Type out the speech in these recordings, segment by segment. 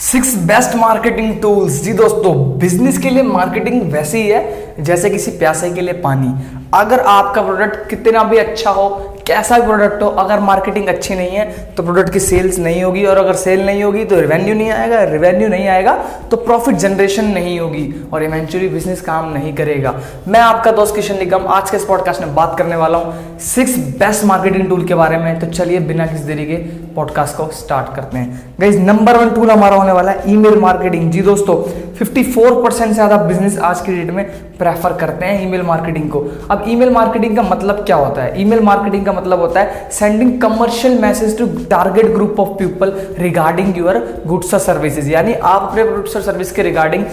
Six best marketing tools. जी दोस्तों business के लिए मार्केटिंग वैसे ही है जैसे किसी प्यासे के लिए पानी। अगर आपका प्रोडक्ट कितना भी अच्छा हो, कैसा भी प्रोडक्ट हो, अगर मार्केटिंग अच्छी नहीं है तो प्रोडक्ट की सेल्स नहीं होगी और अगर सेल नहीं होगी तो रिवेन्यू नहीं आएगा। रिवेन्यू नहीं आएगा तो प्रॉफिट जनरेशन नहीं होगी और इवेंचुअली बिज़नेस काम नहीं करेगा। मैं आपका दोस्त किशन निगम आज के पॉडकास्ट में बात करने वाला हूँ सिक्स बेस्ट मार्केटिंग टूल के बारे में। तो चलिए बिना किसी देरी के पॉडकास्ट को स्टार्ट करते हैं। गाइज़ नंबर वन टूल हमारा होने वाला है ईमेल मार्केटिंग जी दोस्तों 54 परसेंट से ज़्यादा बिज़नेस आज की डेट में प्रेफर करते हैं ईमेल मार्केटिंग को। अब ईमेल मार्केटिंग का मतलब क्या होता है? ईमेल मार्केटिंग का मतलब होता है sending commercial message to target group of people regarding your goods और सर्विसेज़ यानी आप अपने गुड्स और सर्विस के रिगार्डिंग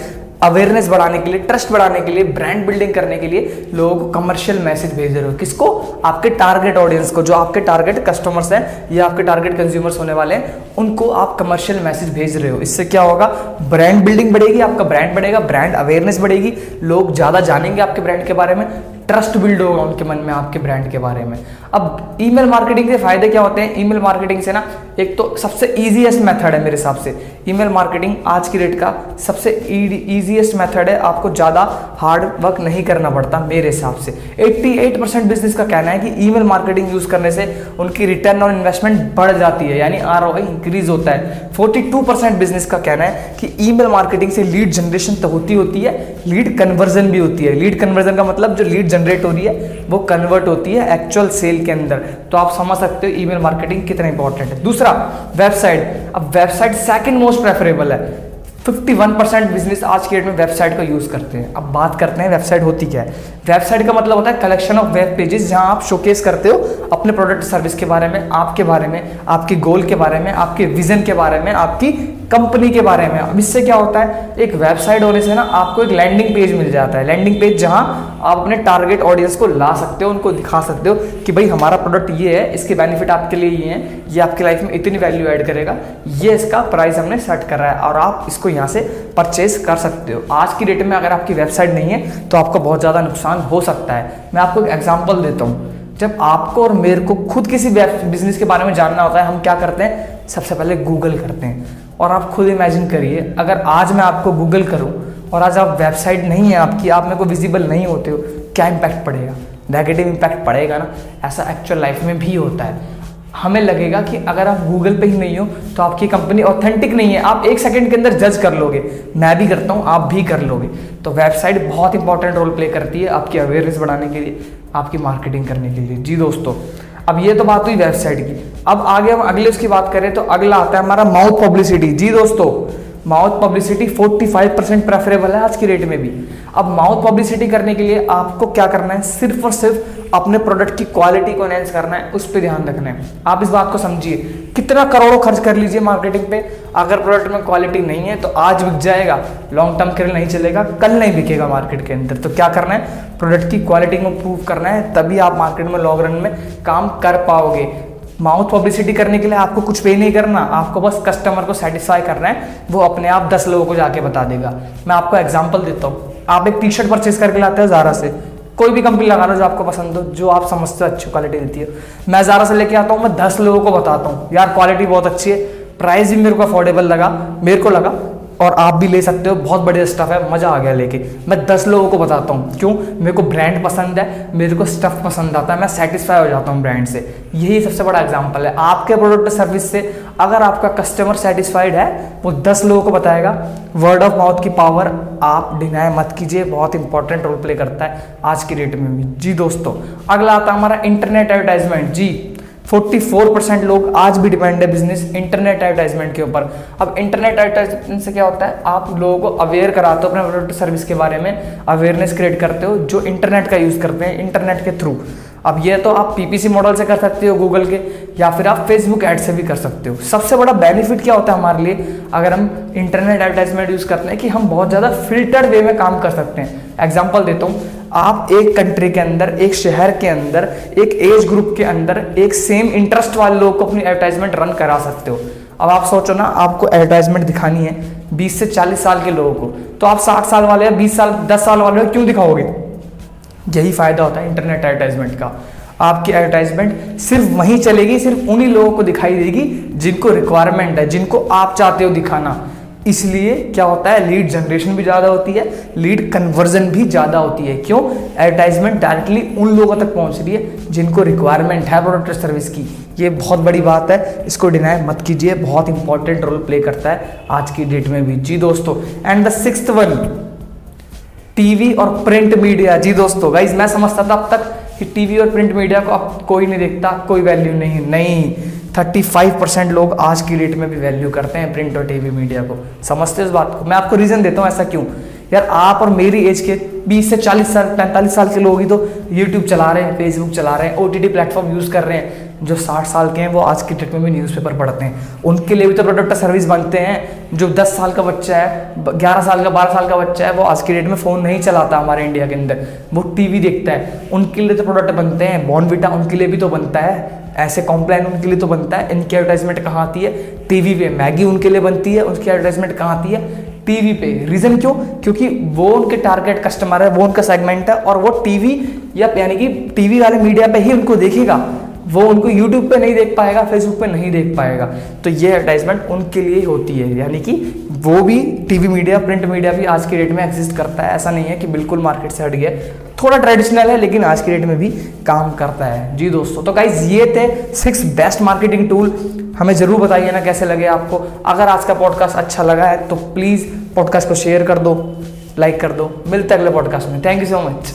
अवेयरनेस बढ़ाने के लिए ट्रस्ट बढ़ाने के लिए ब्रांड बिल्डिंग करने के लिए लोगों को कमर्शियल मैसेज भेज रहे हो। किसको? आपके टारगेट ऑडियंस को, जो आपके टारगेट कस्टमर्स हैं या आपके टारगेट कंज्यूमर्स होने वाले हैं, उनको आप कमर्शियल मैसेज भेज रहे हो। इससे क्या होगा? ब्रांड बिल्डिंग बढ़ेगी, आपका ब्रांड बढ़ेगा ब्रांड अवेयरनेस बढ़ेगी। लोग ज़्यादा जानेंगे आपके ब्रांड के बारे में। ट्रस्ट बिल्ड होगा उनके मन में, आपके ब्रांड के बारे में। अब ईमेल मार्केटिंग के फ़ायदे क्या होते हैं? ईमेल मार्केटिंग से ना, एक तो सबसे इजीएस्ट मेथड है मेरे हिसाब से। ईमेल मार्केटिंग आज की डेट का सबसे इजीएस्ट मेथड है, आपको ज़्यादा हार्ड वर्क नहीं करना पड़ता मेरे हिसाब से। 88 परसेंट बिज़नेस का कहना है कि ईमेल मार्केटिंग यूज़ करने से उनकी रिटर्न ऑन इन्वेस्टमेंट बढ़ जाती है, यानी आर इंक्रीज होता है। 42 परसेंट बिज़नेस का कहना है कि ईमेल मार्केटिंग से लीड जनरेशन तो होती होती है लीड कन्वर्जन भी होती है। लीड कन्वर्जन का मतलब जो लीड जनरेट हो रही है, वो कन्वर्ट होती है एक्चुअल सेल के अंदर। तो आप समझ सकते हो ईमेल मार्केटिंग कितना इंपॉर्टेंट है। दूसरा वेबसाइट अब वेबसाइट सेकंड मोस्ट प्रेफरेबल है। 51 परसेंट बिज़नेस आज के डेट में वेबसाइट का यूज़ करते हैं। अब बात करते हैं वेबसाइट होती क्या है। वेबसाइट का मतलब होता है कलेक्शन ऑफ़ वेब पेजेस जहाँ आप शोकेस करते हो अपने प्रोडक्ट सर्विस के बारे में, आपके बारे में, आपके गोल के बारे में, आपके विजन के बारे में, आपकी कंपनी के बारे में। अब इससे क्या होता है, एक वेबसाइट होने से ना आपको एक लैंडिंग पेज मिल जाता है। लैंडिंग पेज जहाँ आप अपने टारगेट ऑडियंस को ला सकते हो, उनको दिखा सकते हो कि भाई हमारा प्रोडक्ट ये है, इसके बेनिफिट आपके लिए ये हैं, ये आपकी लाइफ में इतनी वैल्यू ऐड करेगा, ये इसका प्राइस हमने सेट करा है और आप इसको यहाँ से परचेज कर सकते हो। आज की डेट में अगर आपकी वेबसाइट नहीं है तो आपको बहुत ज़्यादा नुकसान हो सकता है। मैं आपको एक एग्ज़ाम्पल देता हूँ। जब आपको और मेरे को खुद किसी बिज़नेस के बारे में जानना होता है, हम क्या करते हैं? सबसे पहले गूगल करते हैं। और आप खुद इमेजिन करिए, अगर आज मैं आपको गूगल करूँ और आज आप वेबसाइट नहीं है आपकी, आप मेरे को विजिबल नहीं होते हो, क्या इम्पैक्ट पड़ेगा? नेगेटिव इम्पैक्ट पड़ेगा ना? ऐसा एक्चुअल लाइफ में भी होता है। हमें लगेगा कि अगर आप गूगल पे ही नहीं हो तो आपकी कंपनी ऑथेंटिक नहीं है। आप एक सेकंड के अंदर जज कर लोगे। मैं भी करता हूँ, आप भी कर लोगे। तो वेबसाइट बहुत इंपॉर्टेंट रोल प्ले करती है आपकी अवेयरनेस बढ़ाने के लिए, आपकी मार्केटिंग करने के लिए। जी दोस्तों, अब ये तो बात हुई वेबसाइट की। अब आगे हम अगले उसकी बात करें तो अगला आता है हमारा माउथ पब्लिसिटी जी दोस्तों माउथ पब्लिसिटी 45 परसेंट प्रेफरेबल है आज की रेट में भी। अब माउथ पब्लिसिटी करने के लिए आपको क्या करना है? सिर्फ़ और सिर्फ़ अपने प्रोडक्ट की क्वालिटी को एनहेंस करना है, उस पर ध्यान रखना है। आप इस बात को समझिए। कितना करोड़ों खर्च कर लीजिए मार्केटिंग पे। अगर प्रोडक्ट में क्वालिटी नहीं है तो आज बिक जाएगा। लॉन्ग टर्म के लिए नहीं चलेगा। कल नहीं बिकेगा मार्केट के अंदर। तो क्या करना है? प्रोडक्ट की क्वालिटी को प्रूव करना है। तभी आप मार्केट में लॉन्ग रन में काम कर पाओगे। माउथ पब्लिसिटी करने के लिए आपको कुछ पे नहीं करना। आपको बस कस्टमर को सेटिस्फाई करना है। वो अपने आप दस लोगों को जाके बता देगा। मैं आपको एग्ज़ाम्पल देता हूँ। आप एक टी शर्ट परचेज करके लाते हो ज़ारा से। कोई भी कंपनी लगा लो जो आपको पसंद हो, जो आप समझते हो अच्छी क्वालिटी देती है। मैं ज़ारा से लेके आता हूँ, मैं दस लोगों को बताता हूँ, यार क्वालिटी बहुत अच्छी है प्राइस भी मेरे को अफोर्डेबल लगा, मेरे को लगा और आप भी ले सकते हो। बहुत बढ़िया स्टफ़ है, मज़ा आ गया लेके। मैं दस लोगों को बताता हूँ, क्यों? मेरे को ब्रांड पसंद है, मेरे को स्टफ़ पसंद आता है, मैं सेटिस्फाई हो जाता हूँ ब्रांड से। यही सबसे बड़ा एग्ज़ाम्पल है। आपके प्रोडक्ट सर्विस से अगर आपका कस्टमर सेटिस्फाइड है, वो दस लोगों को बताएगा वर्ड ऑफ़ माउथ की पावर आप डिनाई मत कीजिए, बहुत इंपॉर्टेंट रोल प्ले करता है आज की डेट में भी। जी दोस्तों, अगला आता है हमारा इंटरनेट एडवर्टाइजमेंट जी 44 परसेंट लोग आज भी डिपेंड है बिज़नेस इंटरनेट एडवर्टाइजमेंट के ऊपर। अब इंटरनेट एडवर्टाइजमेंट से क्या होता है? आप लोगों को अवेयर कराते हो अपने प्रोडक्ट सर्विस के बारे में अवेयरनेस क्रिएट करते हो जो इंटरनेट का यूज़ करते हैं इंटरनेट के थ्रू अब ये तो आप पीपीसी मॉडल से कर सकते हो गूगल के, या फिर आप फेसबुक एड से भी कर सकते हो। सबसे बड़ा बेनिफिट क्या होता है हमारे लिए? अगर हम इंटरनेट एडवर्टाइजमेंट यूज़ करते हैं कि हम बहुत ज़्यादा फिल्टर्ड वे में काम कर सकते हैं। एग्ज़ाम्पल देता हूँ। आप एक कंट्री के अंदर, एक शहर के अंदर, एक एज ग्रुप के अंदर, एक सेम इंटरेस्ट वाले लोग को अपनी एडवर्टाइजमेंट रन करा सकते हो। अब आप सोचो ना, आपको एडवर्टाइजमेंट दिखानी है 20 से 40 साल के लोगों को। तो आप 60 साल वाले या 20 साल 10 साल वाले हो, क्यों दिखाओगे? यही फ़ायदा होता है इंटरनेट एडवर्टाइजमेंट का। आपकी एडवर्टाइजमेंट सिर्फ़ वहीं चलेगी, सिर्फ़ उन्हीं लोगों को दिखाई देगी जिनको रिक्वायरमेंट है, जिनको आप चाहते हो दिखाना। इसलिए क्या होता है लीड जनरेशन भी ज़्यादा होती है लीड कन्वर्जन भी ज़्यादा होती है। क्यों? एडवर्टाइजमेंट डायरेक्टली उन लोगों तक पहुँच रही है जिनको रिक्वायरमेंट है प्रोडक्ट सर्विस की। ये बहुत बड़ी बात है, इसको डिनाई मत कीजिए, बहुत इंपॉर्टेंट रोल प्ले करता है आज की डेट में भी। जी दोस्तों and the six one TV और प्रिंट मीडिया जी दोस्तों गाइज़ मैं समझता था अब तक कि टीवी और प्रिंट मीडिया को अब कोई नहीं देखता, कोई वैल्यू नहीं नहीं। 35 परसेंट लोग आज की डेट में भी वैल्यू करते हैं प्रिंट और टीवी मीडिया को। समझते इस बात को? मैं आपको रीजन देता हूँ ऐसा क्यों? यार आप और मेरी एज के 20 से 40 साल 45 साल के लोग ही तो यूट्यूब चला रहे हैं फेसबुक चला रहे हैं ओ टी प्लेटफॉर्म यूज़ कर रहे हैं। जो 60 साल के हैं, वो आज की डेट में भी न्यूज़पेपर पढ़ते हैं। उनके लिए भी तो प्रोडक्ट और सर्विस बनते हैं। जो 10 साल का बच्चा है 11 साल का 12 साल का बच्चा है, वो आज की डेट में फ़ोन नहीं चलाता हमारे इंडिया के अंदर। वो टीवी देखता है। उनके लिए तो प्रोडक्ट बनते हैं। बॉर्नविटा उनके लिए भी तो बनता है। ऐसे कॉम्प्लेन उनके लिए तो बनता है, इनकी एडवर्टाइजमेंट कहाँ आती है? टीवी पे। मैगी उनके लिए बनती है, उनकी एडवर्टाइजमेंट कहाँ आती है? टीवी पे। रीजन क्यों? क्योंकि वो उनके टारगेट कस्टमर है, वो उनका सेगमेंट है और वो टीवी या यानी कि टीवी वाले मीडिया पे ही उनको देखेगा। वो उनको यूट्यूब पे नहीं देख पाएगा फेसबुक पे नहीं देख पाएगा। तो ये एडवर्टाइजमेंट उनके लिए होती है। यानी कि वो भी टीवी मीडिया प्रिंट मीडिया भी आज की डेट में एग्जिस्ट करता है। ऐसा नहीं है कि बिल्कुल मार्केट से हट गया। थोड़ा ट्रेडिशनल है, लेकिन आज की डेट में भी काम करता है। जी दोस्तों तो गाइज़ ये थे सिक्स बेस्ट मार्केटिंग टूल हमें ज़रूर बताइए ना कैसे लगे आपको। अगर आज का पॉडकास्ट अच्छा लगा है तो प्लीज़ पॉडकास्ट को शेयर कर दो लाइक कर दो। मिलते अगले पॉडकास्ट में। Thank you so much